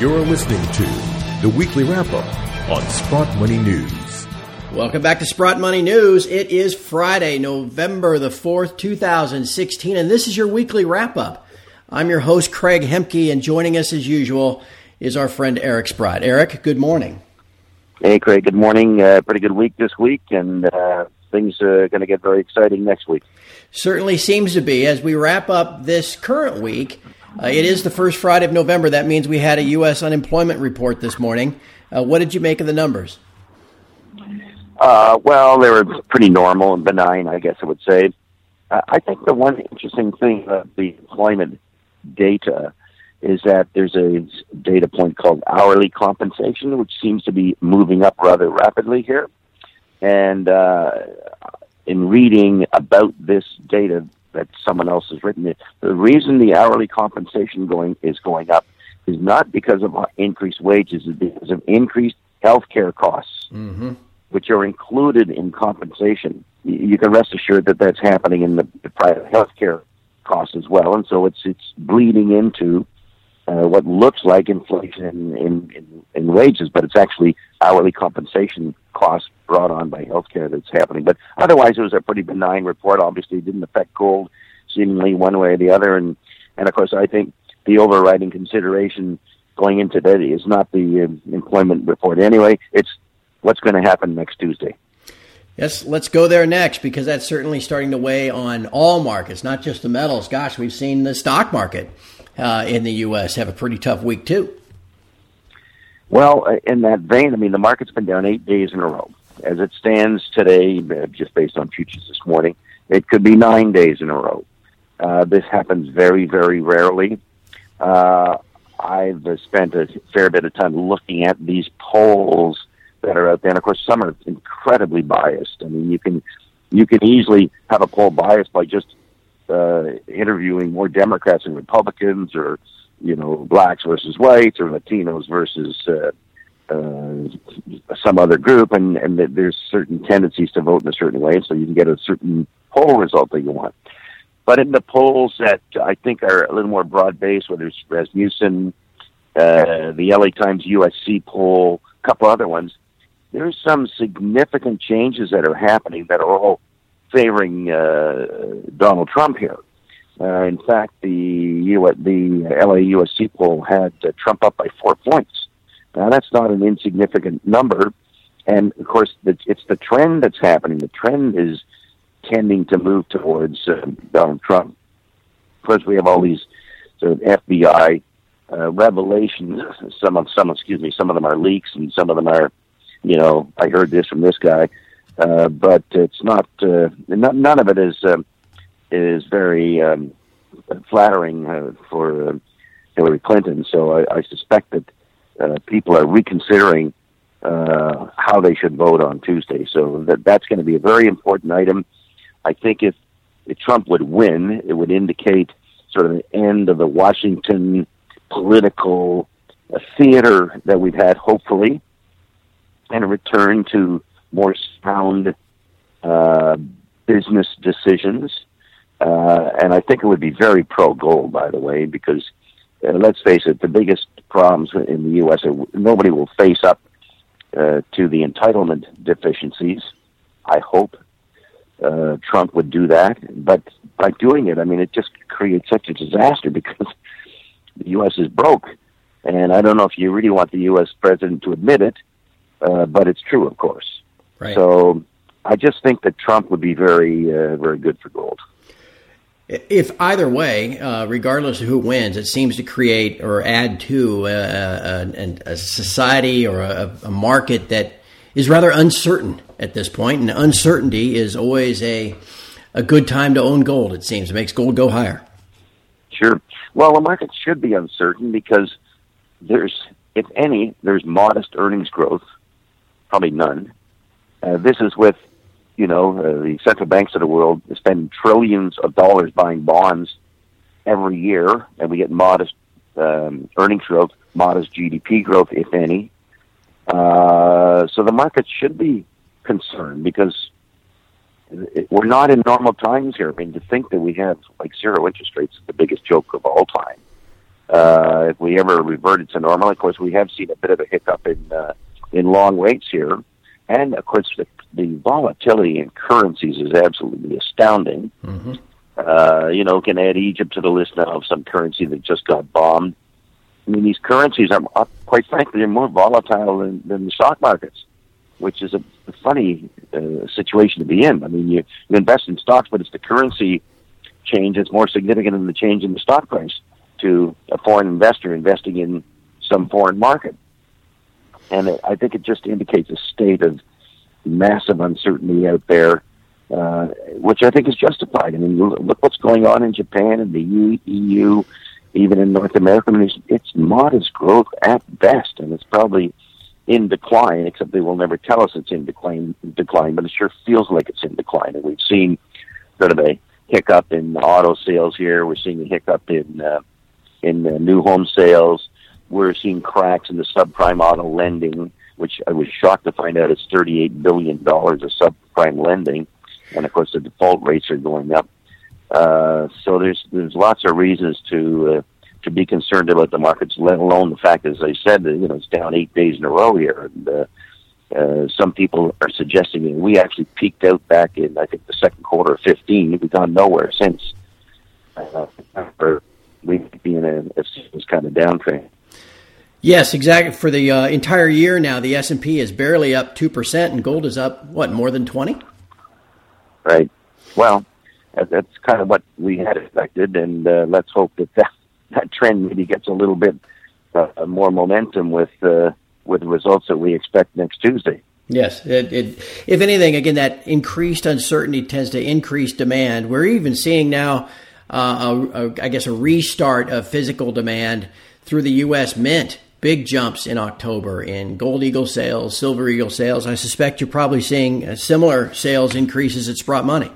You're listening to the weekly wrap up on Sprott Money News. Welcome back to Sprott Money News. It is Friday, November the 4th, 2016, and this is your weekly wrap up. I'm your host, Craig Hemke, and joining us as usual is our friend Eric Sprott. Eric, good morning. Hey, Craig, good morning. Uh, pretty good week this week, and uh, things are going to get very exciting next week. Certainly seems to be. As we wrap up this current week, uh, it is the first Friday of November. That means we had a U.S. unemployment report this morning. Uh, what did you make of the numbers? Uh, well, they were pretty normal and benign, I guess I would say. Uh, I think the one interesting thing about the employment data is that there's a data point called hourly compensation, which seems to be moving up rather rapidly here. And uh, in reading about this data, that someone else has written it. The reason the hourly compensation going is going up is not because of increased wages, it's because of increased healthcare costs, mm-hmm. which are included in compensation. You can rest assured that that's happening in the, the private healthcare costs as well, and so it's it's bleeding into uh, what looks like inflation in, in, in, wages, but it's actually hourly compensation costs brought on by healthcare that's happening. But otherwise, it was a pretty benign report. Obviously, it didn't affect gold seemingly one way or the other. And, and of course, I think the overriding consideration going into that is not the uh, employment report anyway. It's what's going to happen next Tuesday. Yes, let's go there next because that's certainly starting to weigh on all markets, not just the metals. Gosh, we've seen the stock market uh, in the U.S. have a pretty tough week too. Well, in that vein, I mean, the market's been down eight days in a row. As it stands today, uh, just based on futures this morning, it could be nine days in a row. Uh, this happens very, very rarely. Uh, I've spent a fair bit of time looking at these polls that are out there, and of course, some are incredibly biased. I mean, you can you can easily have a poll biased by just uh, interviewing more Democrats and Republicans, or you know, blacks versus whites, or Latinos versus uh, uh, some other group, and and there's certain tendencies to vote in a certain way, so you can get a certain poll result that you want. But in the polls that I think are a little more broad based, whether it's Rasmussen, uh, the LA Times USC poll, a couple other ones, there's some significant changes that are happening that are all favoring uh, Donald Trump here. Uh, in fact, the U- the LA USC poll had uh, Trump up by four points. Now that's not an insignificant number, and of course, the, it's the trend that's happening. The trend is tending to move towards uh, Donald Trump. Of course, we have all these sort of FBI uh, revelations. Some of some, excuse me, some of them are leaks, and some of them are, you know, I heard this from this guy. Uh, but it's not, uh, none of it is uh, is very um, flattering uh, for uh, Hillary Clinton. So I, I suspect that uh, people are reconsidering uh, how they should vote on Tuesday. So that that's going to be a very important item. I think if, if Trump would win, it would indicate sort of the end of the Washington political uh, theater that we've had, hopefully, and a return to more sound uh, business decisions. Uh, and I think it would be very pro gold, by the way, because uh, let's face it, the biggest problems in the U.S. are nobody will face up uh, to the entitlement deficiencies. I hope uh, Trump would do that, but by doing it, I mean it just creates such a disaster because the U.S. is broke, and I don't know if you really want the U.S. president to admit it, uh, but it's true, of course. Right. So I just think that Trump would be very, uh, very good for gold. If either way, uh, regardless of who wins, it seems to create or add to a, a, a society or a, a, market that is rather uncertain at this point. point, and uncertainty is always a a good time to own gold. It seems it makes gold go higher. Sure. Well, the market should be uncertain because there's, if any, there's modest earnings growth, probably none, uh, this is with, you know, uh, the central banks of the world spend trillions of dollars buying bonds every year, and we get modest um, earnings growth, modest GDP growth, if any. Uh, so the market should be concerned because we're not in normal times here. I mean, to think that we have like zero interest rates is the biggest joke of all time. uh, if we ever reverted to normal. Of course, we have seen a bit of a hiccup in uh, in long rates here, and of course, the, the volatility in currencies is absolutely astounding. Mm-hmm. Uh, you know, can add Egypt to the list now of some currency that just got bombed. I mean, these currencies are, uh, quite frankly, they're more volatile than, than the stock markets, which is a, a funny uh, situation to be in. I mean, you, you invest in stocks, but it's the currency change that's more significant than the change in the stock price to a foreign investor investing in some foreign market. And it, I think it just indicates a state of massive uncertainty out there, uh, which I think is justified. I mean, look what's going on in Japan and the EU, even in North America. I mean, it's, it's modest growth at best, and it's probably in decline, except they will never tell us it's in decline, decline, but it sure feels like it's in decline. And we've seen sort of a hiccup in auto sales here. We're seeing a hiccup in uh, in uh, new home sales. We're seeing cracks in the subprime auto lending, which I was shocked to find out is $38 billion of subprime lending. And of course, the default rates are going up. Uh, so there's there's lots of reasons to uh, to be concerned about the markets, let alone the fact, as I said, that you know it's down eight days in a row here. And, uh, uh, some people are suggesting that we actually peaked out back in, I think, the second quarter of 15. We've gone nowhere since. Uh, we'd be in a, a kind of downtrend. Yes, exactly. For the uh, entire year now, the S and P is barely up two percent, and gold is up what more than twenty. Right. Well, that's kind of what we had expected, and uh, let's hope that, that that trend maybe gets a little bit uh, more momentum with uh, with the results that we expect next Tuesday. Yes, it, it, if anything, again, that increased uncertainty tends to increase demand. We're even seeing now uh, a, a, I guess, a restart of physical demand through the U.S. Mint. Big jumps in October in gold eagle sales, silver eagle sales. I suspect you're probably seeing uh, similar sales increases at Sprott Money.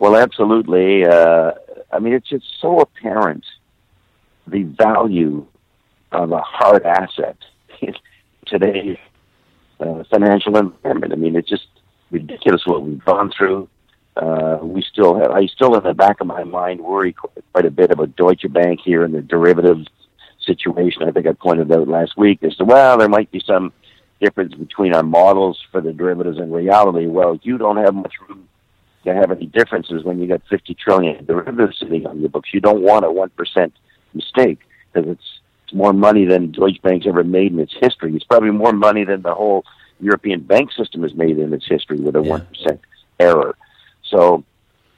Well, absolutely. Uh, I mean, it's just so apparent the value of a hard asset in today's uh, financial environment. I mean, it's just ridiculous what we've gone through. Uh, we still have, I still in the back of my mind worry quite a bit about Deutsche Bank here and the derivatives situation. I think I pointed out last week as to, well, there might be some difference between our models for the derivatives and reality. Well, you don't have much room to have any differences when you got 50 trillion derivatives sitting on your books. You don't want a 1% mistake because it's, it's more money than Deutsche Bank's ever made in its history. It's probably more money than the whole European bank system has made in its history with a yeah. 1% error. So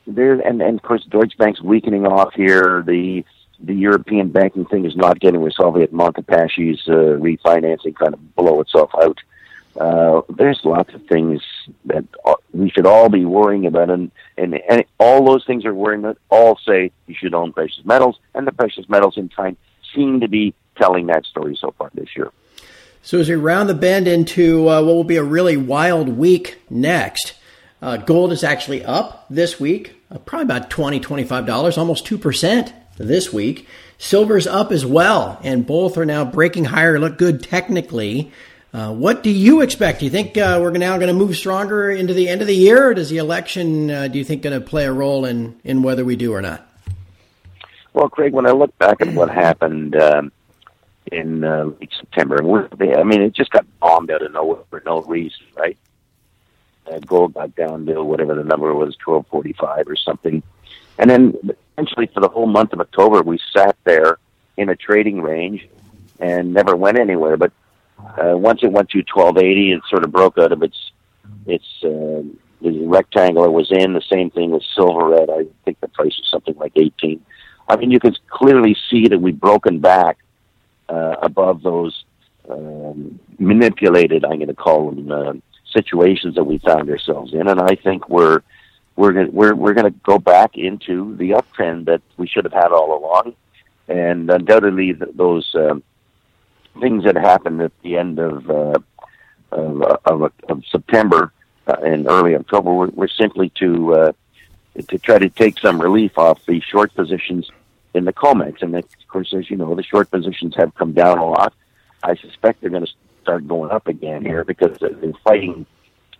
there, and, and of course, Deutsche Bank's weakening off here. The the European banking thing is not getting resolved yet. Montepaschi's uh, refinancing kind of blow itself out. Uh, there's lots of things that we should all be worrying about, and, and, and all those things are worrying about. All say you should own precious metals, and the precious metals in time seem to be telling that story so far this year. So as we round the bend into uh, what will be a really wild week next, uh, gold is actually up this week, uh, probably about $20, $25, almost 2% this week. Silver's up as well, and both are now breaking higher, look good technically. Uh, what do you expect? Do you think uh, we're now going to move stronger into the end of the year, or does the election, uh, do you think, going to play a role in, in whether we do or not? Well, Craig, when I look back at what happened um, in uh, late September, I mean, it just got bombed out of nowhere for no reason, right? gold got down to whatever the number was, twelve forty five or something, and then essentially for the whole month of October we sat there in a trading range and never went anywhere. But uh, once it went to twelve eighty, it sort of broke out of its its uh, the rectangle it was in. The same thing with silver at I think the price was something like eighteen. I mean, you can clearly see that we've broken back uh, above those um, manipulated. I'm going to call them. Uh, situations that we found ourselves in, and I think we're we're gonna, we're we're going to go back into the uptrend that we should have had all along, and undoubtedly those um, things that happened at the end of uh, of, of, of September uh, and early October were, were simply to uh, to try to take some relief off the short positions in the COMEX, and of course, as you know, the short positions have come down a lot. I suspect they're going to start going up again here because they've been fighting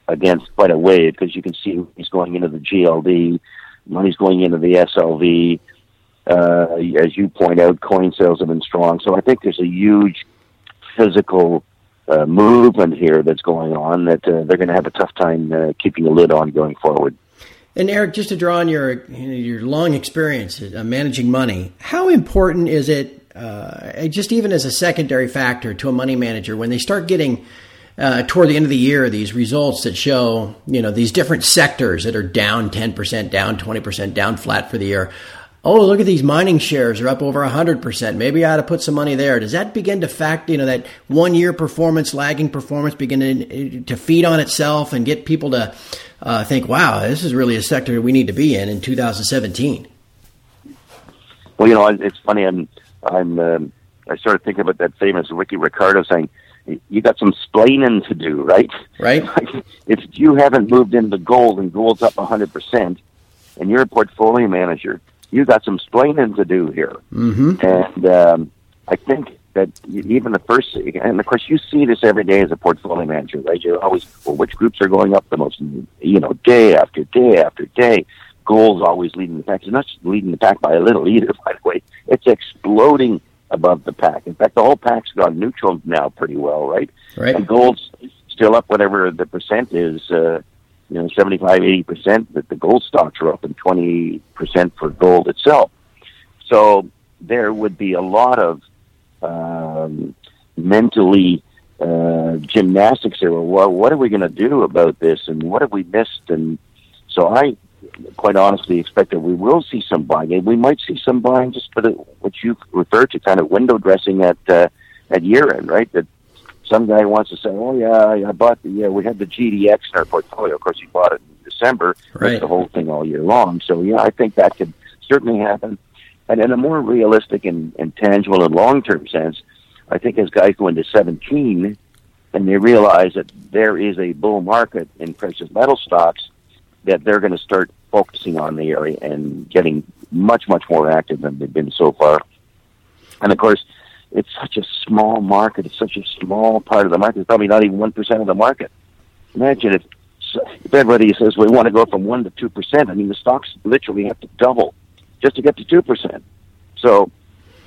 against quite a wave because you can see he's going into the GLD, money's going into the SLV. Uh, as you point out, coin sales have been strong. So I think there's a huge physical uh, movement here that's going on that uh, they're going to have a tough time uh, keeping a lid on going forward. And Eric, just to draw on your your long experience uh, managing money, how important is it, uh, just even as a secondary factor to a money manager, when they start getting uh, toward the end of the year these results that show you know these different sectors that are down ten percent, down twenty percent, down flat for the year? oh, look at these mining shares are up over 100%. Maybe I ought to put some money there. Does that begin to fact, you know, that one year performance, lagging performance begin to, to feed on itself and get people to uh, think, wow, this is really a sector we need to be in in 2017? Well, you know, it's funny. I'm, I'm, um, I started thinking about that famous Ricky Ricardo saying, you got some splaining to do, right? Right. if you haven't moved into gold and gold's up 100%, and you're a portfolio manager, you got some splaining to do here. Mm-hmm. And um, I think that even the first, and of course, you see this every day as a portfolio manager, right? You're always, well, which groups are going up the most? You know, day after day after day. Gold's always leading the pack. It's not leading the pack by a little either, by the way. It's exploding above the pack. In fact, the whole pack's gone neutral now pretty well, right? Right. And gold's still up whatever the percent is. Uh, you know, 75, 80% that the gold stocks are up and 20% for gold itself. So there would be a lot of um, mentally uh, gymnastics there. Well, what are we going to do about this, and what have we missed? And so I, quite honestly, expect that we will see some buying. We might see some buying just for the what you referred to, kind of window dressing at uh, at year end, right? That some guy wants to say, "Oh yeah, I bought the yeah, we had the GDX in our portfolio. Of course, he bought it in December. Right. the whole thing all year long. So yeah, I think that could certainly happen. And in a more realistic and, and tangible and long term sense, I think as guys go into 17 and they realize that there is a bull market in precious metal stocks, that they're going to start focusing on the area and getting much, much more active than they've been so far. And of course, it's such a small market. It's such a small part of the market. It's probably not even one percent of the market. Imagine if if everybody says we want to go from one to two percent. I mean, the stocks literally have to double just to get to two percent. So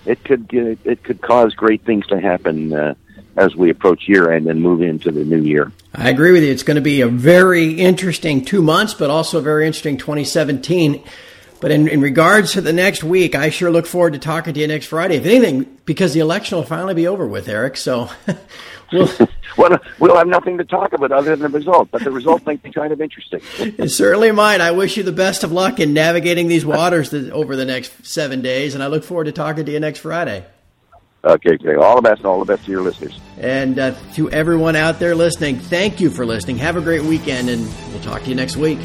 it could it could cause great things to happen uh, as we approach year end and move into the new year. I agree with you. It's going to be a very interesting two months, but also a very interesting 2017. But in, in regards to the next week, I sure look forward to talking to you next Friday. If anything, because the election will finally be over with, Eric. So we'll well, we'll have nothing to talk about other than the result, but the result might be kind of interesting. it certainly might. I wish you the best of luck in navigating these waters over the next seven days, and I look forward to talking to you next Friday. Okay, okay. All the best and all the best to your listeners. And uh, to everyone out there listening, thank you for listening. Have a great weekend, and we'll talk to you next week.